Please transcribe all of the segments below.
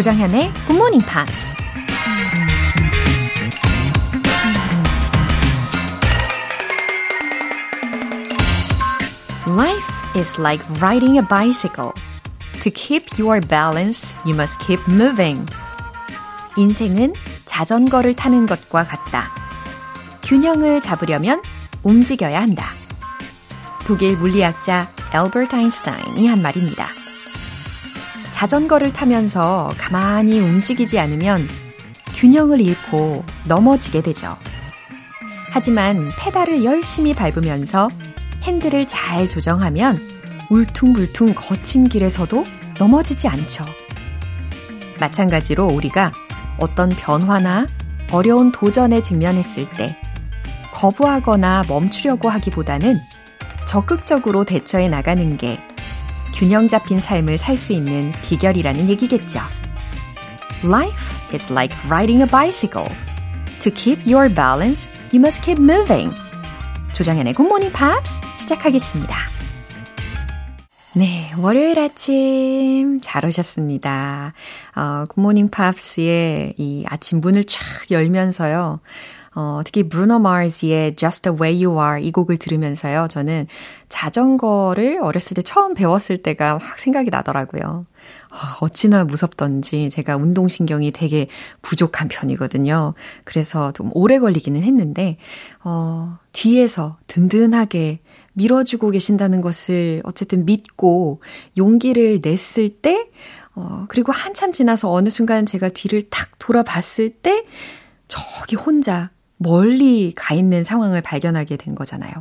조장현의 Good Morning Pops. Life is like riding a bicycle. To keep your balance, you must keep moving. 인생은 자전거를 타는 것과 같다. 균형을 잡으려면 움직여야 한다. 독일 물리학자 엘버트 아인슈타인이 한 말입니다. 자전거를 타면서 가만히 움직이지 않으면 균형을 잃고 넘어지게 되죠. 하지만 페달을 열심히 밟으면서 핸들을 잘 조정하면 울퉁불퉁 거친 길에서도 넘어지지 않죠. 마찬가지로 우리가 어떤 변화나 어려운 도전에 직면했을 때 거부하거나 멈추려고 하기보다는 적극적으로 대처해 나가는 게 균형 잡힌 삶을 살 수 있는 비결이라는 얘기겠죠. Life is like riding a bicycle. To keep your balance, you must keep moving. 조정현의 Good Morning Pops 시작하겠습니다. 네, 월요일 아침 잘 오셨습니다. 어, 굿모닝 팝스의 이 아침 문을 쫙 열면서요. 어, 특히 브루노 마르즈의 Just the Way You Are 이 곡을 들으면서요. 저는 자전거를 어렸을 때 처음 배웠을 때가 확 생각이 나더라고요. 어, 어찌나 무섭던지 제가 운동신경이 되게 부족한 편이거든요. 그래서 좀 오래 걸리기는 했는데, 어, 뒤에서 든든하게 밀어주고 계신다는 것을 어쨌든 믿고 용기를 냈을 때, 어, 그리고 한참 지나서 어느 순간 제가 뒤를 탁 돌아봤을 때, 저기 혼자 멀리 가 있는 상황을 발견하게 된 거잖아요.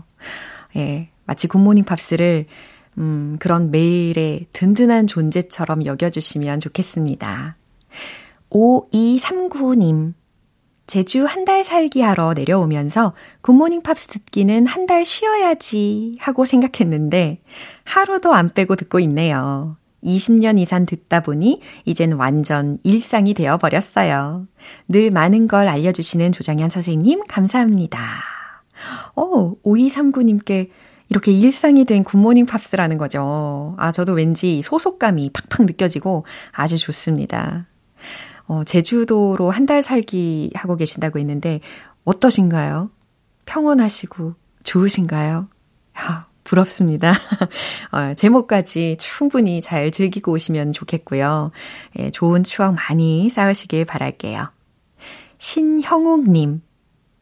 예, 마치 굿모닝 팝스를 음, 그런 매일의 든든한 존재처럼 여겨주시면 좋겠습니다. 5239님. 제주 한 달 살기 하러 내려오면서 굿모닝 팝스 듣기는 한 달 쉬어야지 하고 생각했는데 하루도 안 빼고 듣고 있네요. 20년 이상 듣다 보니 이젠 완전 일상이 되어버렸어요. 늘 많은 걸 알려주시는 조장현 선생님, 감사합니다. 어, 5239님께 이렇게 일상이 된 굿모닝 팝스라는 거죠. 아, 저도 왠지 소속감이 팍팍 느껴지고 아주 좋습니다. 어, 제주도로 한 달 살기 하고 계신다고 했는데 어떠신가요? 평온하시고 좋으신가요? 야, 부럽습니다. 어, 제목까지 충분히 잘 즐기고 오시면 좋겠고요. 예, 좋은 추억 많이 쌓으시길 바랄게요. 신형욱님,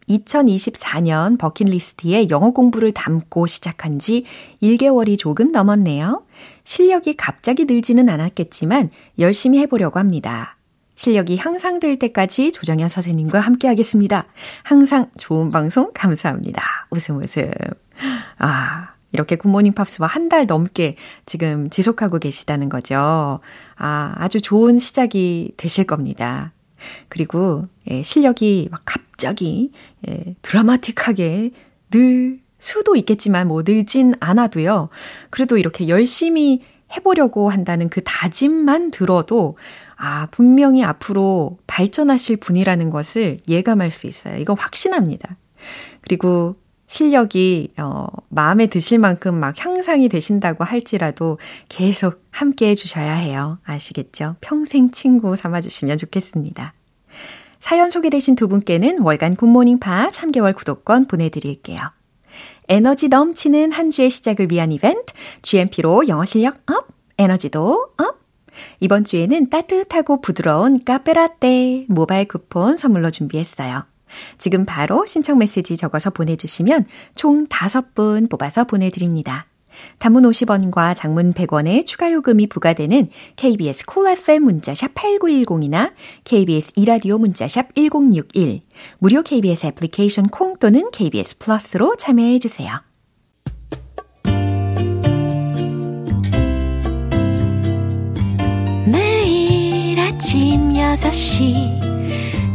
2024년 버킷리스트에 영어 공부를 담고 시작한 지 1개월이 조금 넘었네요. 실력이 갑자기 늘지는 않았겠지만 열심히 해보려고 합니다. 실력이 향상될 때까지 조정현 선생님과 함께 하겠습니다. 항상 좋은 방송 감사합니다. 웃음 웃음. 아, 이렇게 굿모닝 팝스와 한 달 넘게 지금 지속하고 계시다는 거죠. 아, 아주 좋은 시작이 되실 겁니다. 그리고 예, 실력이 막 갑자기 예, 드라마틱하게 늘 수도 있겠지만 뭐 늘진 않아도요. 그래도 이렇게 열심히 해보려고 한다는 그 다짐만 들어도 아, 분명히 앞으로 발전하실 분이라는 것을 예감할 수 있어요. 이거 확신합니다. 그리고 실력이 어 마음에 드실 만큼 막 향상이 되신다고 할지라도 계속 함께 해 주셔야 해요. 아시겠죠? 평생 친구 삼아 주시면 좋겠습니다. 사연 소개되신 두 분께는 월간 굿모닝 팝스 3개월 구독권 보내 드릴게요. 에너지 넘치는 한 주의 시작을 위한 이벤트 GMP로 영어 실력 up, 에너지도 up. 이번 주에는 따뜻하고 부드러운 카페라떼 모바일 쿠폰 선물로 준비했어요. 지금 바로 신청 메시지 적어서 보내주시면 총 5분 뽑아서 보내드립니다. 단문 50원과 장문 100원의 추가 요금이 부과되는 KBS 콜 cool FM 문자샵 8910이나 KBS 이라디오 문자샵 1061, 무료 KBS 애플리케이션 콩 또는 KBS 플러스로 참여해 주세요. 매일 아침 6시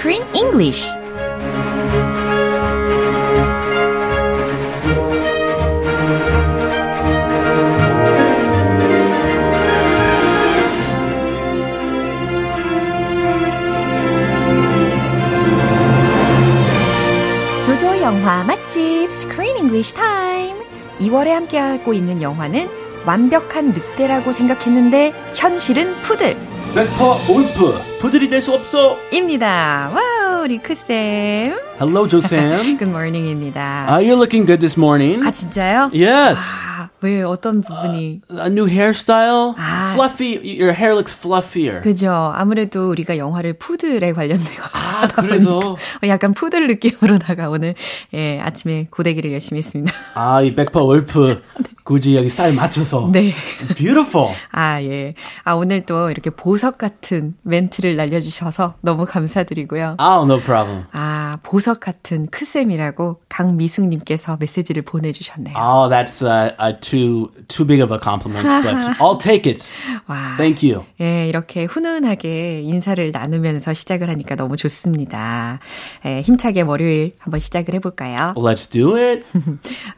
Screen English. 조조 영화 맛집 Screen English Time. 2월에 함께하고 있는 영화는 완벽한 늑대라고 생각했는데 현실은 푸들. 백퍼 울프 푸들이 될 수 없어. 입니다. 와우, 리크쌤. Hello, Josam. Good morning입니다. uh, you're looking good this morning. 아, 진짜요? Yes. 아, 왜 어떤 부분이? A new hairstyle. 아. Fluffy. Your hair looks fluffier. 그죠. 아무래도 우리가 영화를 푸들에 관련된 거 아, 그래서 약간 푸들 느낌으로다가 오늘 예, 아침에 고데기를 열심히 했습니다. 아, 이 백퍼 울프 굳이 여기 스타일 맞춰서. 네. Beautiful. 아, 예. 아, 오늘 또 이렇게 보석 같은 멘트를 날려 주셔서 너무 감사드리고요. Oh, no problem. 아, 보석 같은 크쌤이라고 강미숙님께서 메시지를 보내주셨네요. Oh, that's uh, uh, too too big of a compliment, but I'll take it. 와. Thank you. 예, 이렇게 훈훈하게 인사를 나누면서 시작을 하니까 너무 좋습니다. 예, 힘차게 월요일 한번 시작을 해볼까요? Let's do it.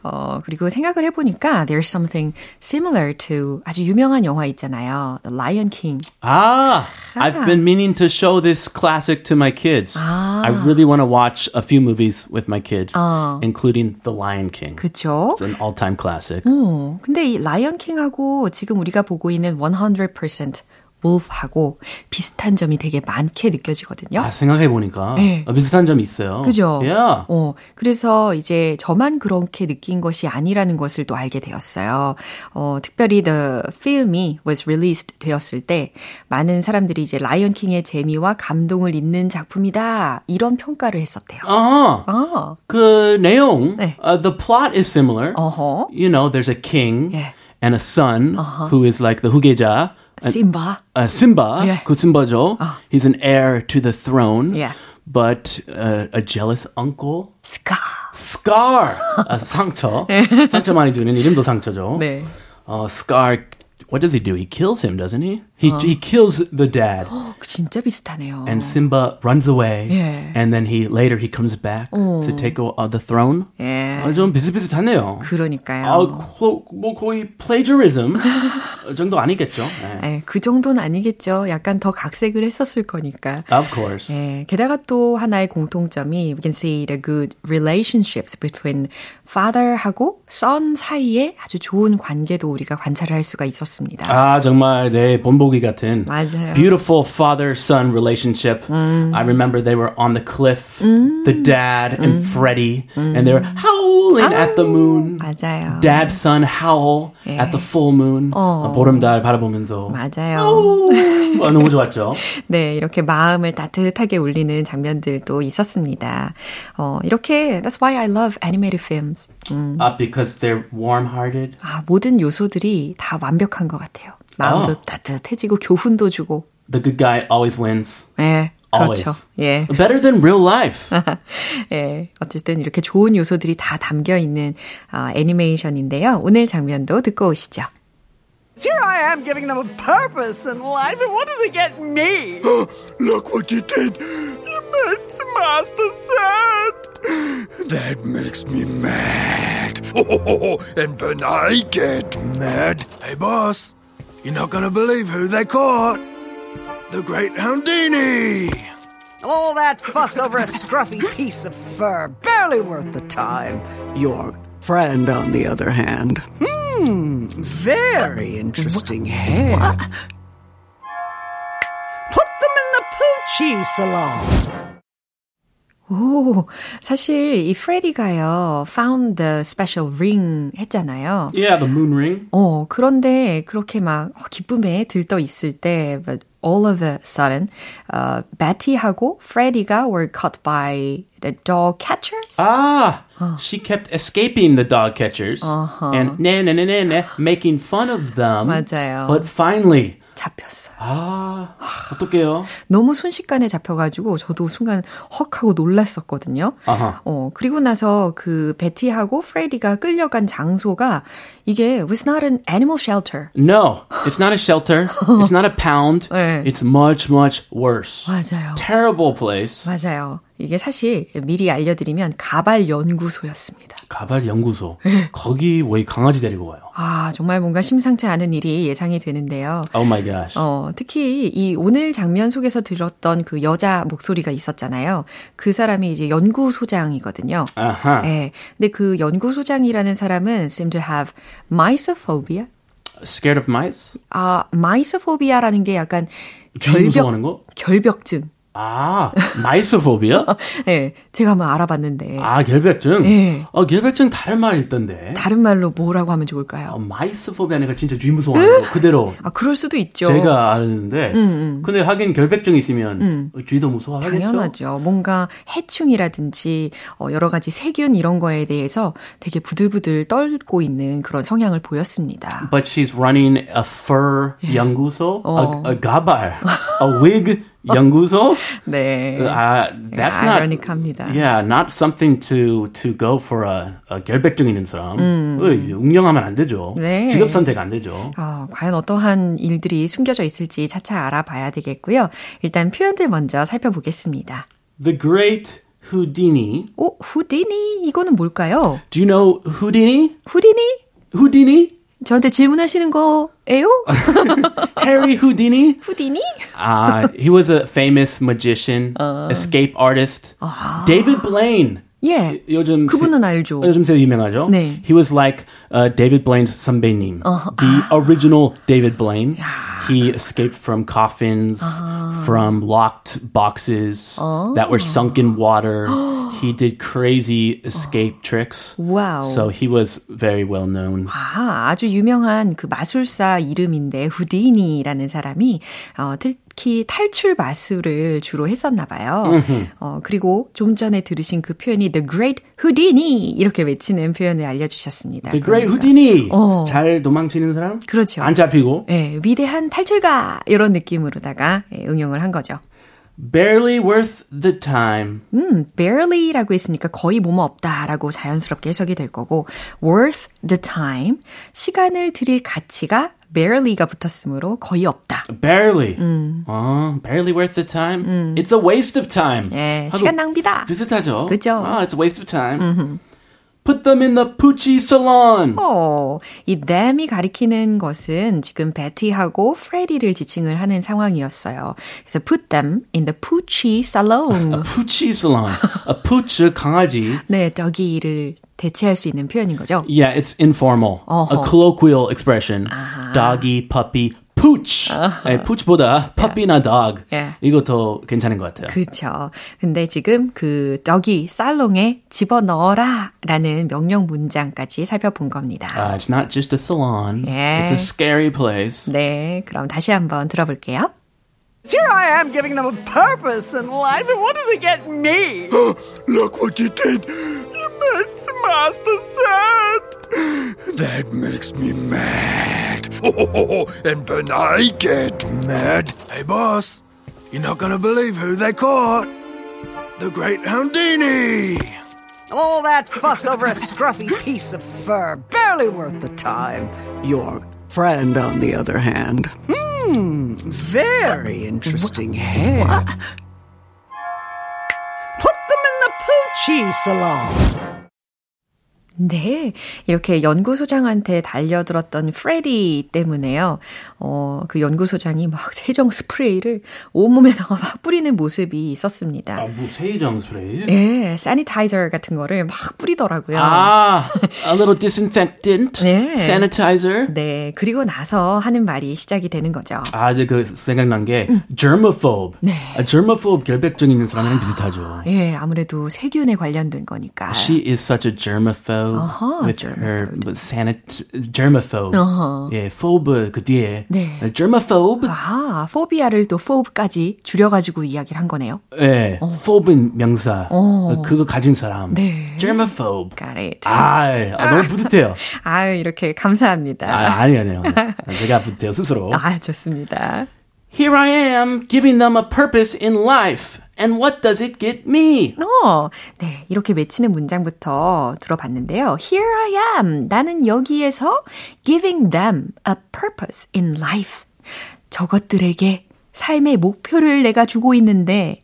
어, 그리고 생각을 해보니까 there's something similar to 아주 유명한 영화 있잖아요. The Lion King. Ah, I've been meaning to show this classic to my kids. I really want to watch a few movies with my kids, including The Lion King. 그쵸? It's an all-time classic. 어, 근데 이 라이언 킹하고 지금 우리가 보고 있는 100% wolf하고 비슷한 점이 되게 많게 느껴지거든요. 아, 생각해 보니까 네. 비슷한 점이 있어요. 그죠? Yeah. 어, 그래서 이제 저만 그렇게 느낀 것이 아니라는 것을 또 알게 되었어요. 어, 특별히 The Film이 was released 되었을 때 많은 사람들이 이제 라이언 킹의 재미와 감동을 잇는 작품이다. 이런 평가를 했었대요. 아, 아, 그 내용, 네. uh, the plot is similar. 어허. You know, there's a king 예. and a son who is like the 후계자. 심바. uh, Simba, 예. 그 Simba죠. He's an heir to the throne. 예. But uh, a jealous uncle, 스카. Scar, 아, 상처. 상처 많이 주는 이름도 상처죠. 네. Uh, Scar, what does he do? He kills him, doesn't he? He, he kills the dad. 그 진짜 비슷하네요. And Simba runs away. 예. And then he later he comes back to take o- uh, the throne. 예. 아, 좀 비슷비슷하네요. 그러니까요. 아, 거, 뭐 거의 plagiarism 정도 아니겠죠? 네. 예, 그 정도는 아니겠죠. 약간 더 각색을 했었을 거니까. Of course. 예, 게다가 또 하나의 공통점이 we can see the good relationships between father하고 son 사이에 아주 좋은 관계도 우리가 관찰을 할 수가 있었습니다. 아 정말 내 본보기 같은 맞아요. beautiful father-son relationship. I remember they were on the cliff, the dad and Freddie, and they were howling at the moon. 맞아요. Dad, son howl 예. at the full moon. 어. 보름달 바라보면서. 맞아요. 아, 너무 좋았죠. 네, 이렇게 마음을 따뜻하게 울리는 장면들도 있었습니다. 어, 이렇게 that's why I love animated films. 음, Uh, because they're warm-hearted. 아, 모든 요소들이 다 완벽한 것 같아요. 마음도 아. 따뜻해지고 교훈도 주고. The good guy always wins. 예, Always. 그렇죠. 예. Better than real life. 예, 어쨌든 이렇게 좋은 요소들이 다 담겨 있는 어, 애니메이션인데요. 오늘 장면도 듣고 오시죠. Here I am giving them a purpose in life, and what does it get me? Look what you did! You made Master sad! That makes me mad. Oh, and when I get mad. Hey, boss, you're not gonna believe who they caught. The Great Houdini! All that fuss over a scruffy piece of fur, barely worth the time. Your friend, on the other hand. Hmm, very interesting hair. What? Put them in the Poochie Salon. 오, 사실 이 프레디가요, found the special ring 했잖아요. Yeah, the moon ring. 어, 그런데 그렇게 막 어, 기쁨에 들떠 있을 때, but all of a sudden, uh, Betty하고 Freddy가 were caught by the dog catchers. Ah, she kept escaping the dog catchers and na na na na na making fun of them. 맞아요. But finally, 잡혔어요. 아, 어떡해요? 너무 순식간에 잡혀가지고 저도 순간 헉 하고 놀랐었거든요. 아하. 어, 그리고 나서 그 베티하고 프레디가 끌려간 장소가 이게 was not an animal shelter. No, it's not a shelter. it's not a pound. 네. It's much, much worse. 맞아요. Terrible place. 맞아요. 이게 사실 미리 알려드리면 가발 연구소였습니다. 가발 연구소. 네. 거기 왜 강아지 데리고 가요? 아 정말 뭔가 심상치 않은 일이 예상이 되는데요. Oh my gosh. 어 특히 이 오늘 장면 속에서 들었던 그 여자 목소리가 있었잖아요. 그 사람이 이제 연구소장이거든요. 아하. 네. 근데 그 연구소장이라는 사람은 seem to have mysophobia. Scared of mice? 아, mysophobia,라는 게 약간 결벽, 결벽증. 아, 마이스포비아? 네, 제가 한번 알아봤는데. 아, 결벽증? 네. 어, 결벽증 다른 말 있던데. 다른 말로 뭐라고 하면 좋을까요? 어, 마이스포비아니까 진짜 쥐 무서워하는 거 그대로. 아, 그럴 수도 있죠. 제가 아는데. 음, 음. 근데 하긴 결벽증 있으면 음. 쥐도 무서워하겠죠? 당연하죠. 뭔가 해충이라든지 어, 여러 가지 세균 이런 거에 대해서 되게 부들부들 떨고 있는 그런 성향을 보였습니다. But she's running a fur 연구소, 어. a, a 가발, a wig 연구소? 네. 아, that's 네, not 아이러니합니다. Yeah, not something to to go for a, a 결백증 있는 사람. 음. 응용하면 안 되죠. 네. 직업 선택 안 되죠. 어, 과연 어떠한 일들이 숨겨져 있을지 차차 알아봐야 되겠고요. 일단 표현들 먼저 살펴보겠습니다. The Great Houdini. 오, 후디니 이거는 뭘까요? Do you know Houdini? 후디니? 후디니? 저한테 질문하시는 거예요? Harry Houdini? Houdini? uh, he was a famous magician, uh. escape artist. Uh. David Blaine. 예. 요즘 그분은 알죠. 요즘 새 유명하죠. 네. He was like uh, David Blaine's 선배님. Uh-huh. The original David Blaine. He escaped from coffins, uh-huh. from locked boxes uh-huh. that were sunk in water. he did crazy escape tricks. Wow. So he was very well known. 아, 아주 유명한 그 마술사 이름인데 후디니라는 사람이 어, 특히 탈출 마술을 주로 했었나 봐요. 어, 그리고 좀 전에 들으신 그 표현이 The Great Houdini 이렇게 외치는 표현을 알려주셨습니다. The Great 그러니까. Houdini. 어. 잘 도망치는 사람? 그렇죠. 안 잡히고. 네, 위대한 탈출가 이런 느낌으로다가 예, 응용을 한 거죠. barely worth the time. 음, barely라고 했으니까 거의 뭐뭐 없다라고 자연스럽게 해석이 될 거고 worth the time 시간을 들일 가치가 barely가 붙었으므로 거의 없다. barely. 음. 어, barely worth the time. 음. It's a waste of time. 예, 시간 낭비다. 비슷하죠. 그죠? 아, it's a waste of time. 음흠. Put them in the Poochie salon. 어, 이 them이 가리키는 것은 지금 베티하고 프레디를 지칭을 하는 상황이었어요. 그래서 put them in the Poochie salon. A Poochie salon. A pooch 강아지. 네, doggy를 대체할 수 있는 표현인 거죠. Yeah, it's informal. 어허. A colloquial expression. 아하. Doggy, puppy, pooch. 네, pooch보다 puppy나 dog. 예. 이거 더 괜찮은 것 같아요. 그렇죠. 근데 지금 그 doggy 살롱에 집어넣어라 라는 명령 문장까지 살펴본 겁니다. Uh, it's not just a salon. 예. It's a scary place. 네, 그럼 다시 한번 들어볼게요. Here I am giving them a purpose in life, and what does it get me? Look what you did! You made Master sad! That makes me mad. Oh, and when I get mad. Hey, boss, you're not gonna believe who they caught. The Great Houdini! All that fuss over a scruffy piece of fur, barely worth the time. Your friend, on the other hand. Hmm, very interesting hair. What? Put them in the Poochie salon. 네. 이렇게 연구소장한테 달려들었던 프레디 때문에요. 어, 그 연구소장이 막 세정 스프레이를 온몸에다가 막 뿌리는 모습이 있었습니다. 아, 뭐 세정 스프레이? 예, 사니타이저 같은 거를 막 뿌리더라고요. 아, a little disinfectant, 네. sanitizer. 네, 그리고 나서 하는 말이 시작이 되는 거죠. 아, 이제 그 생각난 게 음. germaphobe. 네. 아, germaphobe 결백증 있는 사람이랑 비슷하죠. 예, 아무래도 세균에 관련된 거니까. She is such a germaphobe. Germaphobe 아하, with her sanit germaphobe. 어허. 예, phobe 그 뒤에 네. germaphobe. 아, 포비아를 또 phobe까지 줄여 가지고 이야기를 한 거네요. 예, phobe는 명사. 어. 그거 가진 사람. 네. germaphobe. Got it. 아, 아, 너무 뿌듯해요. 아유, 이렇게 감사합니다. 아, 아니 아니요. 제가 뿌듯해요 스스로. 아, 좋습니다. Here I am giving them a purpose in life. And what does it get me? 어, 네, 이렇게 외치는 문장부터 들어봤는데요. Here I am. 나는 여기에서 giving them a purpose in life. 저것들에게 삶의 목표를 내가 주고 있는데,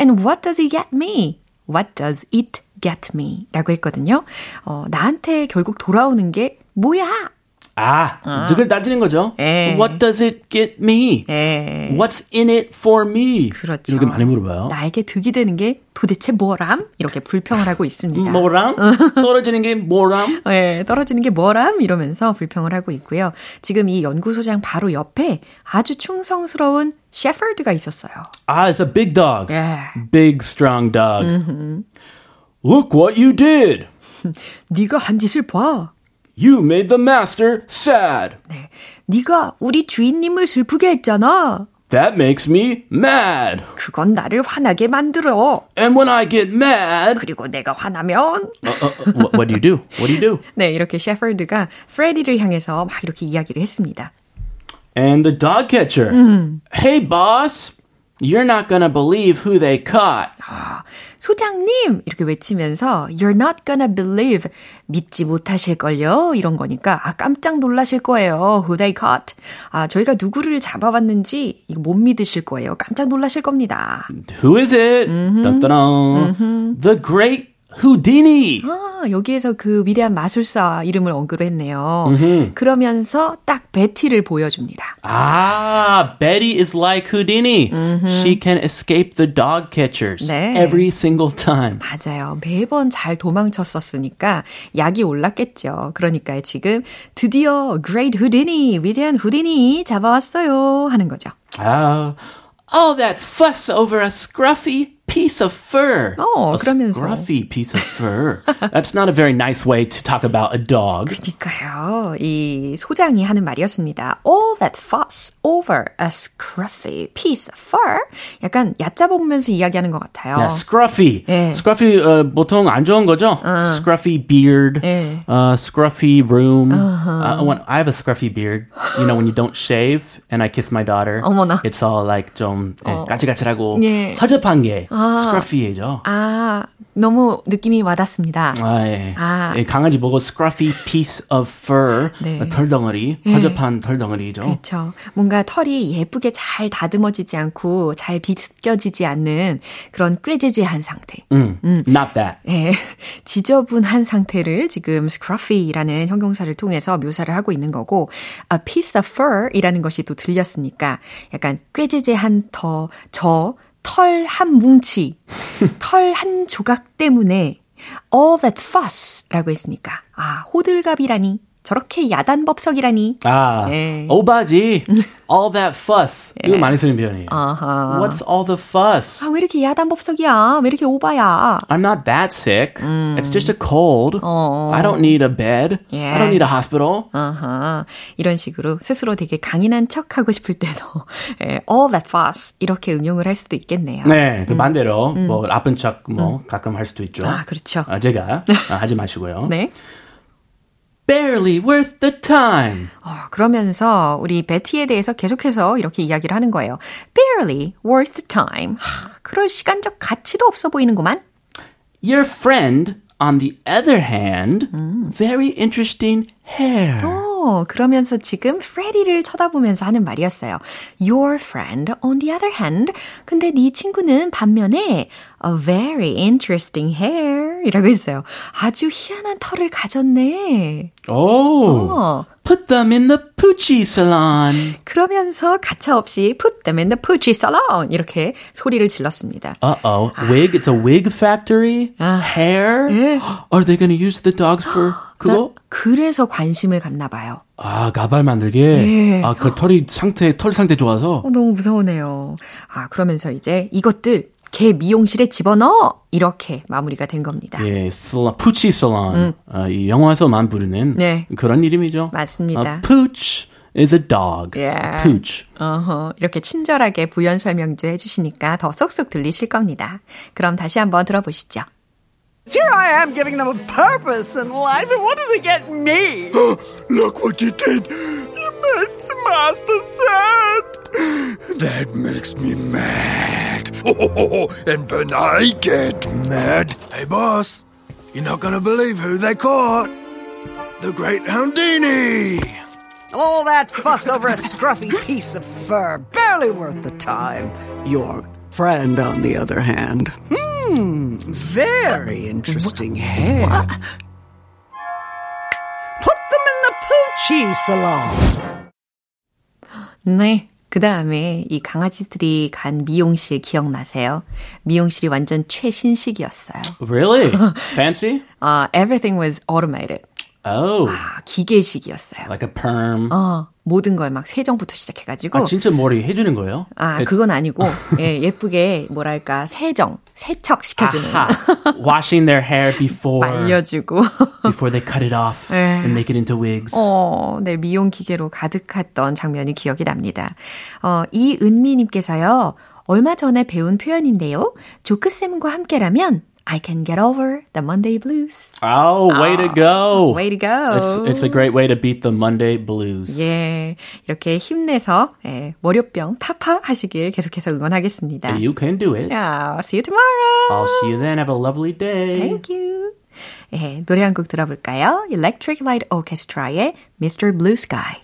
and what does it get me? What does it get me? 라고 했거든요. 어, 나한테 결국 돌아오는 게 뭐야? 아, 득을 따지는 거죠. 에. What does it get me? 에, What's in it for me? 그렇죠. 이렇게 많이 물어봐요. 나에게 득이 되는 게 도대체 뭐람? 이렇게 불평을 하고 있습니다. 뭐람? 떨어지는 게 뭐람? 네, 떨어지는 게 뭐람? 이러면서 불평을 하고 있고요. 지금 이 연구소장 바로 옆에 아주 충성스러운 셰퍼드가 있었어요. Ah, it's a big dog. 예. Big, strong dog. Look what you did. 네가 한 짓을 봐. You made the master sad. 네, 네가 우리 주인님을 슬프게 했잖아. That makes me mad. 그건 나를 화나게 만들어. And when I get mad, 그리고 내가 화나면 uh, uh, what, do you do? What do you do? 네, 이렇게 셰퍼드가 프레디를 향해서 막 이렇게 이야기를 했습니다. And the dog catcher. Hey, boss. You're not gonna believe who they caught. 아, 소장님! 이렇게 외치면서 You're not gonna believe 믿지 못하실걸요? 이런 거니까 아 깜짝 놀라실 거예요. Who they caught. 아 저희가 누구를 잡아봤는지 이거 못 믿으실 거예요. 깜짝 놀라실 겁니다. Who is it? Dun-dun-dun. The great Houdini. 아 여기에서 그 위대한 마술사 이름을 언급을 했네요. 그러면서 딱 베티를 보여줍니다. Ah, Betty is like Houdini. She can escape the dog catchers 네. every single time. 맞아요. 매번 잘 도망쳤었으니까 약이 올랐겠죠. 그러니까 지금 드디어 Great Houdini, 위대한 후디니 잡아왔어요 하는 거죠. Ah, all that fuss over a scruffy piece of fur. 어, a 그러면서. scruffy piece of fur. That's not a very nice way to talk about a dog. 그니까요. 이 소장이 하는 말이었습니다. All that fuss over a scruffy piece of fur. 약간 얕잡아보면서 이야기하는 것 같아요. Yeah, scruffy. 예. Scruffy uh, 보통 안 좋은 거죠? Scruffy beard, 예. uh, scruffy room. Uh, when I have a scruffy beard. You know, when you don't shave and I kiss my daughter, 어머나. it's all like 좀 예, 까칠까칠하고 예. 허접한 게 Scruffy죠. 아, 너무 느낌이 와닿습니다. 아, 예. 아. 예, 강아지 보고 scruffy piece of fur, 네. 털덩어리, 허접한 털덩어리죠. 그렇죠. 뭔가 털이 예쁘게 잘 다듬어지지 않고 잘 비껴지지 않는 그런 꾀지지한 상태. 음, not that. 예, 지저분한 상태를 지금 scruffy라는 형용사를 통해서 묘사를 하고 있는 거고, a piece of fur이라는 것이 또 들렸으니까 약간 꾀지지한 더, 저, 털 한 뭉치, 털 한 조각 때문에 all that fuss라고 했으니까, 아, 호들갑이라니, 저렇게 야단법석이라니. 아, 예. 오바지. All that fuss. 이거 많이 쓰는 표현이에요. 아하. What's all the fuss? 아, 왜 이렇게 야단법석이야? 왜 이렇게 오바야? I'm not that sick. It's just a cold. I don't need a bed. Yeah. I don't need a hospital. 아하, 이런 식으로 스스로 되게 강인한 척 하고 싶을 때도 예, all that fuss 이렇게 응용을 할 수도 있겠네요. 네, 그 반대로 뭐 아픈 척뭐 가끔 할 수도 있죠. 아, 그렇죠. 아, 제가 아, 하지 마시고요. 네. Barely worth the time. 어, 그러면서 우리 베티에 대해서 계속해서 이렇게 이야기를 하는 거예요. Barely worth the time. 하, 그럴 시간적 가치도 없어 보이는구만. Your friend, on the other hand, very interesting hair. 어, 그러면서 지금 프레디를 쳐다보면서 하는 말이었어요. Your friend, on the other hand. 근데 네 친구는 반면에 a very interesting hair 이라고 했어요. 아주 희한한 털을 가졌네. Oh, 어, put them in the Poochie salon. 그러면서 가차없이 put them in the Poochie salon 이렇게 소리를 질렀습니다. Uh-oh, wig, it's a wig factory? hair? Are they going to use the dogs for 그거? 그래서 관심을 갖나 봐요. 아, 가발 만들게? 예. 아, 그 털이 상태, 털 상태 좋아서? 어, 너무 무서우네요. 아, 그러면서 이제 이것들 걔 미용실에 집어넣어! 이렇게 마무리가 된 겁니다. 예, 슬라, 푸치 살론. 음. 어, 이 영화에서만 부르는 네. 그런 이름이죠. 맞습니다. 어, pooch is a dog. Yeah. Pooch. 어허, 이렇게 친절하게 부연 설명도 해주시니까 더 쏙쏙 들리실 겁니다. 그럼 다시 한번 들어보시죠. Here I am giving them a purpose in life, and what does it get me? Look what you did! You made Master sad! That makes me mad. Oh, and when I get mad. Hey, boss, you're not gonna believe who they caught. The Great Houdini! All that fuss over a scruffy piece of fur, barely worth the time. Your friend, on the other hand. Hmm. Hmm, very interesting hair. What? Put them in the Poochie salon. 네. 그 다음에 이 강아지들이 간 미용실 기억나세요? 미용실이 완전 최신식이었어요. Really? Fancy? uh, everything was automated. Oh. 아, 기계식이었어요. Like a perm. 어, 모든 걸 막 세정부터 시작해가지고. 아, 진짜 머리 해주는 거예요? 아, It's... 그건 아니고, 예, 예쁘게, 뭐랄까, 세정, 세척 시켜주는. Washing their hair before. 말려주고. before they cut it off 네. and make it into wigs. 어, 네, 미용 기계로 가득했던 장면이 기억이 납니다. 어, 이은미님께서요, 얼마 전에 배운 표현인데요. 조크쌤과 함께라면 I can get over the Monday blues. Oh, way to go. Way to go. It's, it's a great way to beat the Monday blues. 예. 이렇게 힘내서 예, 월요병 타파하시길 계속해서 응원하겠습니다. You can do it. Yeah, see you tomorrow. I'll see you then. Have a lovely day. Thank you. 예, 노래 한 곡 들어볼까요? Electric Light Orchestra의 Mr. Blue Sky.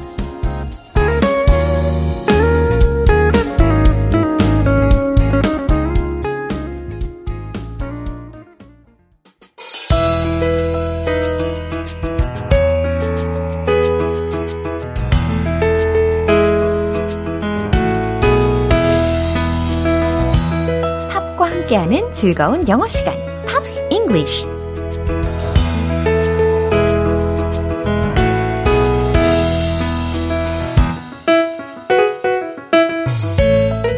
함께하는 즐거운 영어 시간, Pops English.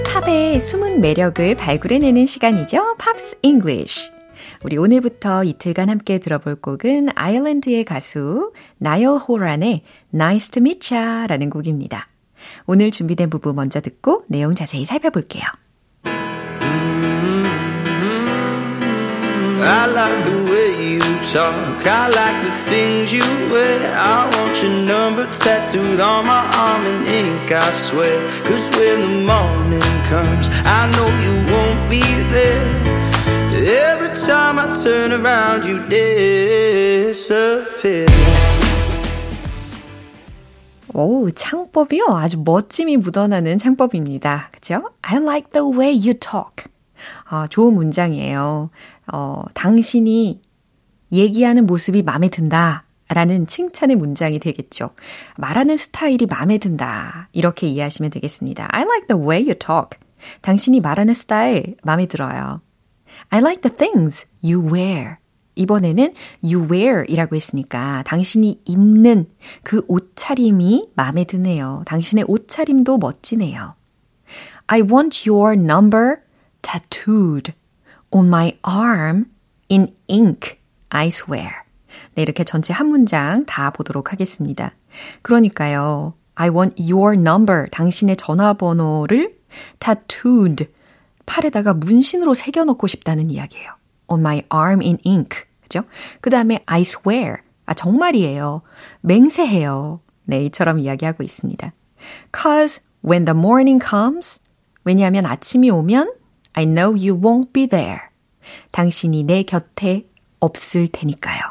팝의 숨은 매력을 발굴해내는 시간이죠. Pops English. 우리 오늘부터 이틀간 함께 들어볼 곡은 아일랜드의 가수 나일 호란의 Nice to Meet Ya라는 곡입니다. 오늘 준비된 부분 먼저 듣고 내용 자세히 살펴볼게요. I like the way you talk. I like the things you wear. I want your number tattooed on my arm in ink, I swear. Cause when the morning comes, I know you won't be there. Every time I turn around, you disappear. 오, 창법이요. 아주 멋짐이 묻어나는 창법입니다. 그죠? I like the way you talk. 아, 좋은 문장이에요. 어, 당신이 얘기하는 모습이 마음에 든다. 라는 칭찬의 문장이 되겠죠. 말하는 스타일이 마음에 든다. 이렇게 이해하시면 되겠습니다. I like the way you talk. 당신이 말하는 스타일 마음에 들어요. I like the things you wear. 이번에는 you wear 이라고 했으니까 당신이 입는 그 옷차림이 마음에 드네요. 당신의 옷차림도 멋지네요. I want your number tattooed on my arm in ink, I swear. 네, 이렇게 전체 한 문장 다 보도록 하겠습니다. 그러니까요. I want your number, 당신의 전화번호를 tattooed, 팔에다가 문신으로 새겨놓고 싶다는 이야기예요. On my arm in ink. 그죠? 그 다음에 I swear. 아, 정말이에요. 맹세해요. 네, 이처럼 이야기하고 있습니다. Cause when the morning comes, 왜냐하면 아침이 오면 I know you won't be there. 당신이 내 곁에 없을 테니까요.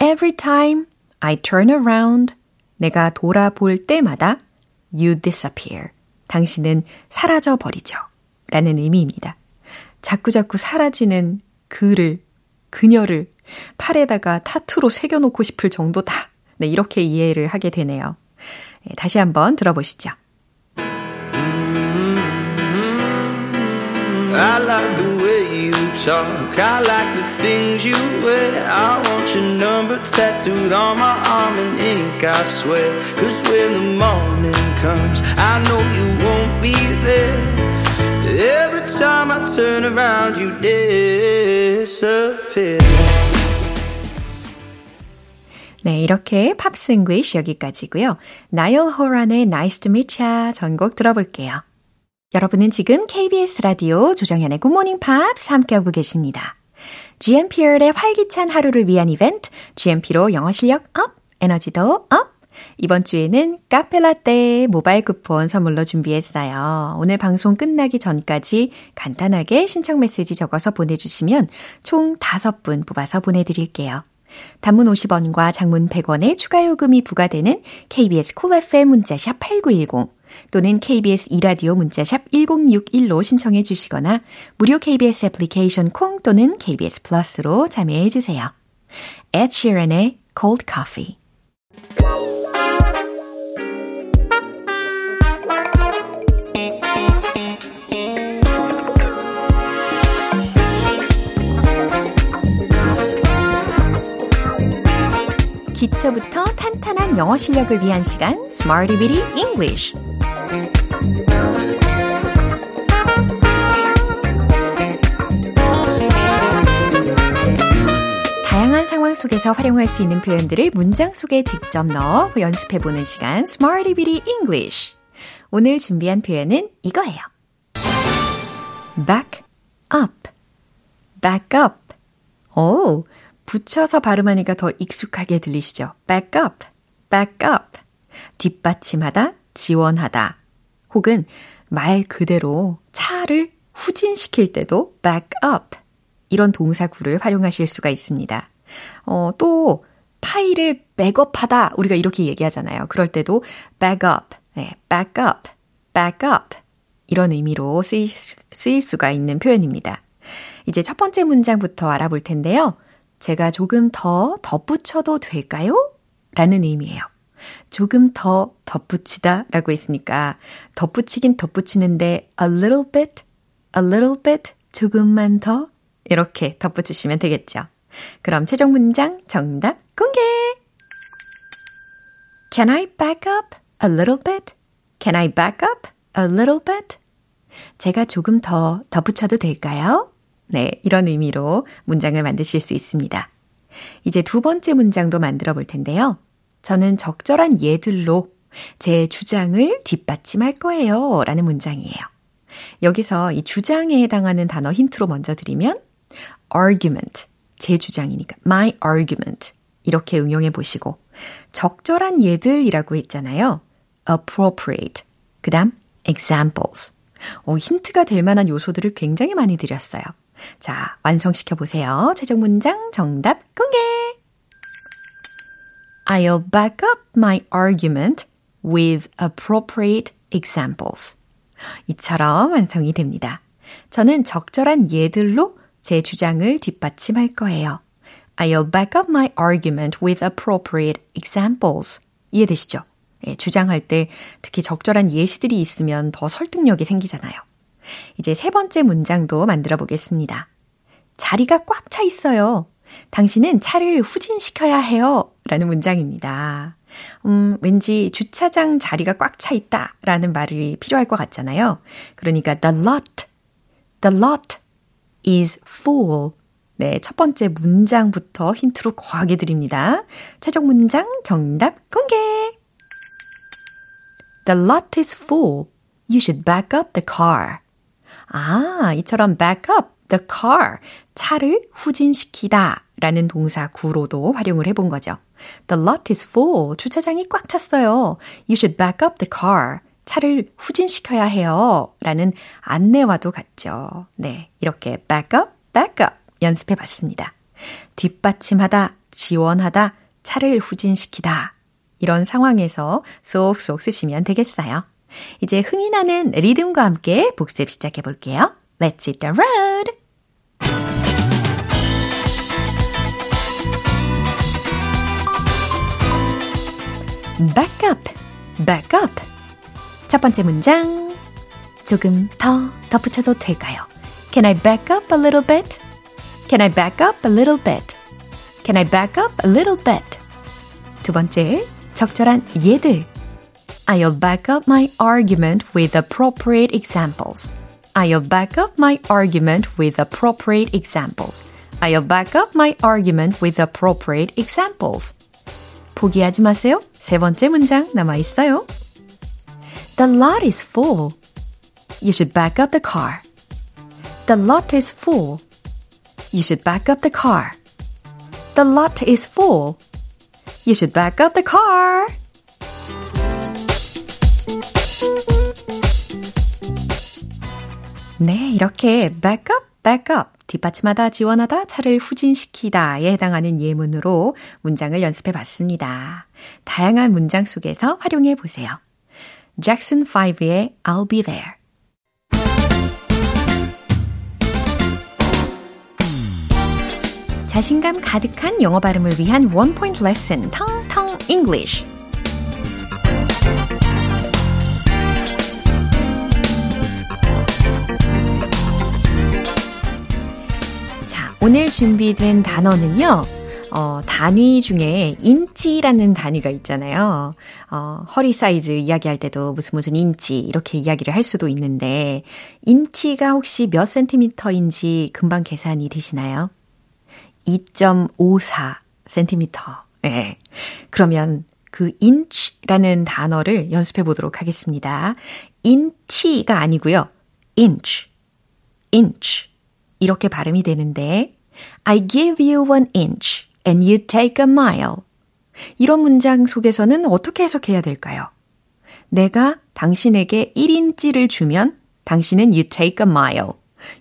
Every time I turn around, 내가 돌아볼 때마다 you disappear. 당신은 사라져 버리죠. 라는 의미입니다. 자꾸자꾸 사라지는 그를, 그녀를 팔에다가 타투로 새겨놓고 싶을 정도다. 네, 이렇게 이해를 하게 되네요. 네, 다시 한번 들어보시죠. I like the way you talk. I like the things you wear. I want your number tattooed on my arm in ink, I swear. Cause when the morning comes, I know you won't be there. Every time I turn around, you disappear. 네, 이렇게 Pops English 여기까지고요. 나일 호란의 Nice to Meet Ya 전곡 들어볼게요. 여러분은 지금 KBS 라디오 조정현의 굿모닝 팝스 함께하고 계십니다. GMP의 활기찬 하루를 위한 이벤트, GMP로 영어 실력 up, 에너지도 up! 이번 주에는 카페라떼 모바일 쿠폰 선물로 준비했어요. 오늘 방송 끝나기 전까지 간단하게 신청 메시지 적어서 보내주시면 총 5분 뽑아서 보내드릴게요. 단문 50원과 장문 100원의 추가 요금이 부과되는 KBS 콜 cool FM 문자샵 8910 또는 KBS 이라디오 문자샵 1061로 신청해 주시거나 무료 KBS 애플리케이션 콩 또는 KBS 플러스로 참여해 주세요. Ed Sheeran의 Cold Coffee 기초부터 탄탄한 영어 실력을 위한 시간 Smarty Bitty English 속에서 활용할 수 있는 표현들을 문장 속에 직접 넣어 연습해보는 시간 Smarty Bitty English 오늘 준비한 표현은 이거예요. back up back up 오, 붙여서 발음하니까 더 익숙하게 들리시죠? back up, back up. 뒷받침하다, 지원하다. 혹은 말 그대로 차를 후진시킬 때도 back up. 이런 동사구를 활용하실 수가 있습니다. 어, 또, 파일을 백업하다. 우리가 이렇게 얘기하잖아요. 그럴 때도 back up, 네, back up, back up. 이런 의미로 쓰일, 쓰일 수가 있는 표현입니다. 이제 첫 번째 문장부터 알아볼 텐데요. 제가 조금 더 덧붙여도 될까요? 라는 의미예요. 조금 더 덧붙이다 라고 했으니까 덧붙이긴 덧붙이는데 a little bit, a little bit, 조금만 더 이렇게 덧붙이시면 되겠죠. 그럼 최종 문장 정답 공개! Can I back up a little bit? Can I back up a little bit? 제가 조금 더 덧붙여도 될까요? 네, 이런 의미로 문장을 만드실 수 있습니다. 이제 두 번째 문장도 만들어 볼 텐데요. 저는 적절한 예들로 제 주장을 뒷받침할 거예요. 라는 문장이에요. 여기서 이 주장에 해당하는 단어 힌트로 먼저 드리면 argument, 제 주장이니까 my argument 이렇게 응용해 보시고 적절한 예들이라고 했잖아요. appropriate, 그 다음 examples. 어, 힌트가 될 만한 요소들을 굉장히 많이 드렸어요. 자, 완성시켜 보세요. 최종 문장 정답 공개! I'll back up my argument with appropriate examples. 이처럼 완성이 됩니다. 저는 적절한 예들로 제 주장을 뒷받침할 거예요. I'll back up my argument with appropriate examples. 이해되시죠? 예, 주장할 때 특히 적절한 예시들이 있으면 더 설득력이 생기잖아요. 이제 세 번째 문장도 만들어 보겠습니다. 자리가 꽉 차 있어요. 당신은 차를 후진시켜야 해요. 라는 문장입니다. 음, 왠지 주차장 자리가 꽉 차 있다. 라는 말이 필요할 것 같잖아요. 그러니까 the lot, the lot is full. 네, 첫 번째 문장부터 힌트로 거하게 드립니다. 최종 문장 정답 공개! The lot is full. You should back up the car. 아, 이처럼 back up the car. 차를 후진시키다 라는 동사 구로도 활용을 해본 거죠. The lot is full. 주차장이 꽉 찼어요. You should back up the car. 차를 후진시켜야 해요. 라는 안내와도 같죠. 네. 이렇게 back up, back up 연습해 봤습니다. 뒷받침하다, 지원하다, 차를 후진시키다. 이런 상황에서 쏙쏙 쓰시면 되겠어요. 이제 흥이 나는 리듬과 함께 복습 시작해 볼게요. Let's hit the road! back up, back up. 첫 번째 문장. 조금 더 덧붙여도 될까요? Can I back up a little bit? Can I back up a little bit? Can I back up a little bit? 두 번째, 적절한 예들. I'll back up my argument with appropriate examples. I'll back up my argument with appropriate examples. I'll back up my argument with appropriate examples. 포기하지 마세요. 세 번째 문장 남아 있어요. The lot is full. You should back up the car. The lot is full. You should back up the car. The lot is full. You should back up the car. 네, 이렇게 back up, back up. 뒷받침하다, 지원하다, 차를 후진시키다에 해당하는 예문으로 문장을 연습해 봤습니다. 다양한 문장 속에서 활용해 보세요. Jackson 5의 I'll be there. 자신감 가득한 영어 발음을 위한 원 포인트 레슨 텅텅 English. 자, 오늘 준비된 단어는요. 어, 단위 중에 인치라는 단위가 있잖아요. 어, 허리 사이즈 이야기할 때도 무슨 무슨 인치 이렇게 이야기를 할 수도 있는데 인치가 혹시 몇 센티미터인지 금방 계산이 되시나요? 2.54cm. 예. 그러면 그 inch라는 단어를 연습해 보도록 하겠습니다. inch가 아니고요. inch, inch. 이렇게 발음이 되는데 I give you one inch and you take a mile. 이런 문장 속에서는 어떻게 해석해야 될까요? 내가 당신에게 1인치를 주면 당신은 you take a mile.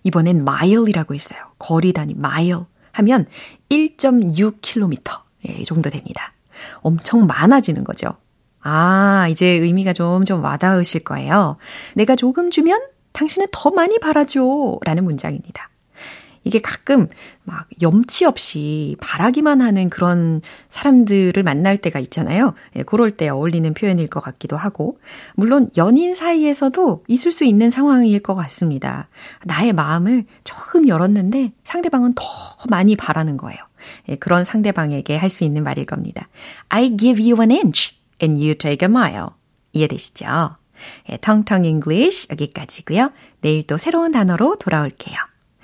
이번엔 mile이라고 있어요. 거리 단위 mile. 하면 1.6km. 예, 이 정도 됩니다. 엄청 많아지는 거죠. 아, 이제 의미가 좀, 좀 와닿으실 거예요. 내가 조금 주면 당신은 더 많이 바라죠. 라는 문장입니다. 이게 가끔 막 염치 없이 바라기만 하는 그런 사람들을 만날 때가 있잖아요. 예, 그럴 때 어울리는 표현일 것 같기도 하고. 물론 연인 사이에서도 있을 수 있는 상황일 것 같습니다. 나의 마음을 조금 열었는데 상대방은 더 많이 바라는 거예요. 예, 그런 상대방에게 할 수 있는 말일 겁니다. I give you an inch and you take a mile. 이해되시죠? 예, 텅텅 English 여기까지고요. 내일 또 새로운 단어로 돌아올게요.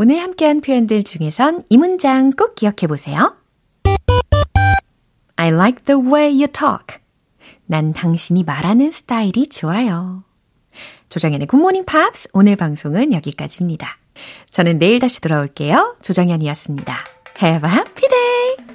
오늘 함께한 표현들 중에선 이 문장 꼭 기억해 보세요. I like the way you talk. 난 당신이 말하는 스타일이 좋아요. 조정현의 굿모닝 팝스 오늘 방송은 여기까지입니다. 저는 내일 다시 돌아올게요. 조정현이었습니다. Have a happy day!